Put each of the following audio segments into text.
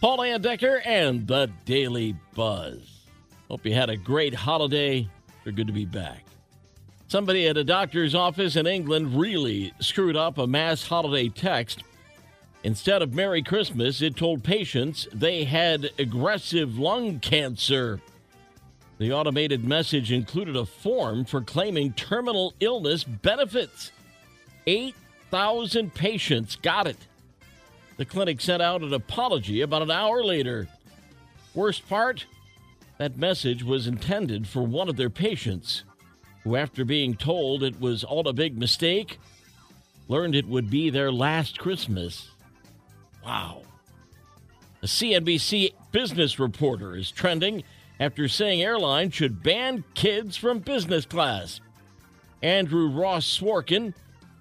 Paul Layendecker and the Daily Buzz. Hope you had a great holiday. They're good to be back. Somebody at a doctor's office in England really screwed up a mass holiday text. Instead of Merry Christmas, it told patients they had aggressive lung cancer. The automated message included a form for claiming terminal illness benefits. 8,000 patients got it. The clinic sent out an apology about an hour later. Worst part? That message was intended for one of their patients, who, after being told it was all a big mistake, learned it would be their last Christmas. Wow. A CNBC business reporter is trending after saying airlines should ban kids from business class. Andrew Ross Sorkin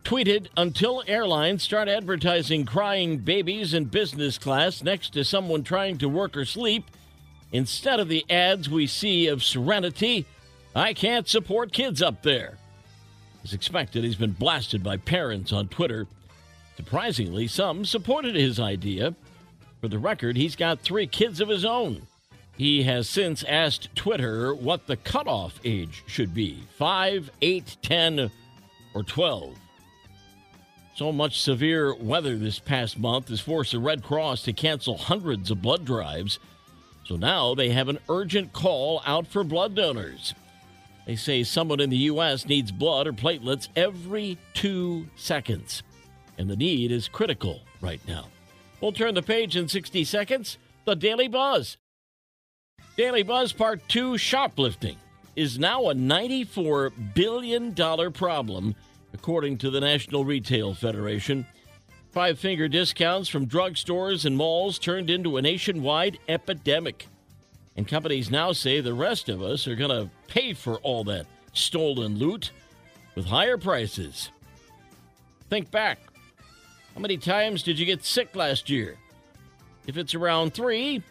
tweeted until airlines start advertising crying babies in business class next to someone trying to work or sleep instead of the ads we see of serenity i can't support kids up there. As expected he's been blasted by parents on twitter. Surprisingly some supported his idea. For the record he's got three kids of his own. He has since asked twitter what the cutoff age should be 5 8 10 or 12 so much severe weather this past month has forced the Red Cross to cancel hundreds of blood drives. So now they have an urgent call out for blood donors. They say someone in the U.S. needs blood or platelets every two seconds, and the need is critical right now. We'll turn the page in 60 seconds. The Daily Buzz. Daily Buzz Part 2 Shoplifting is now a $94 billion problem according to the National Retail Federation. Five finger discounts from drugstores and malls turned into a nationwide epidemic. And companies now say the rest of us are going to pay for all that stolen loot with higher prices. Think back. How many times did you get sick last year? If it's around three,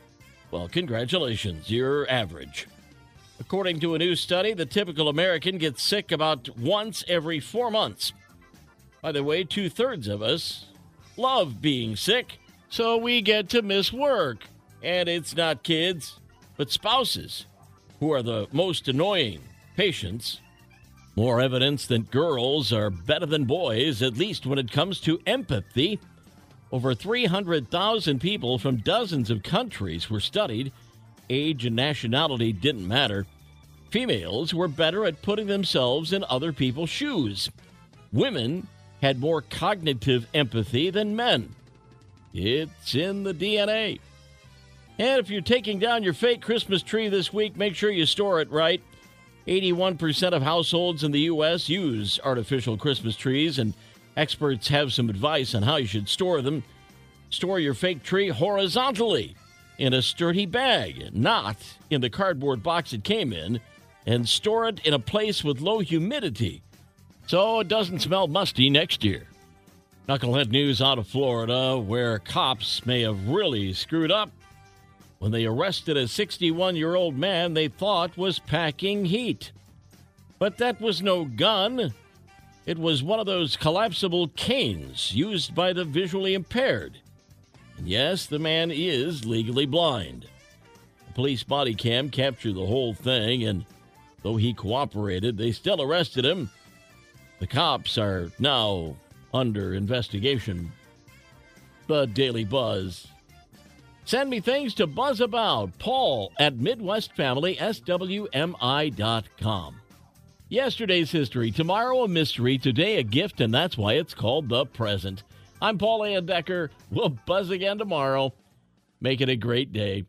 well, congratulations, you're average. According to a new study, the typical American gets sick about once every four months. By the way, two thirds of us love being sick, so we get to miss work. And it's not kids, but spouses who are the most annoying patients. More evidence that girls are better than boys, at least when it comes to empathy. Over 300,000 people from dozens of countries were studied age and nationality didn't matter. Females were better at putting themselves in other people's shoes. Women had more cognitive empathy than men. It's in the DNA. And if you're taking down your fake Christmas tree this week, make sure you store it right. 81% of households in the U.S. use artificial Christmas trees, and experts have some advice on how you should store them. Store your fake tree horizontally in a sturdy bag, not in the cardboard box it came in, and store it in a place with low humidity so it doesn't smell musty next year. Knucklehead news out of Florida, where cops may have really screwed up when they arrested a 61 year old man they thought was packing heat. But that was no gun. It was one of those collapsible canes used by the visually impaired. Yes, the man is legally blind. The police body cam captured the whole thing, and though he cooperated, they still arrested him. The cops are now under investigation. The Daily Buzz. Send me things to buzz about. Paul at MidwestFamilySWMI.com. Yesterday's history, tomorrow a mystery, today a gift, and that's why it's called the present. I'm Paul Layendecker. We'll buzz again tomorrow. Make it a great day.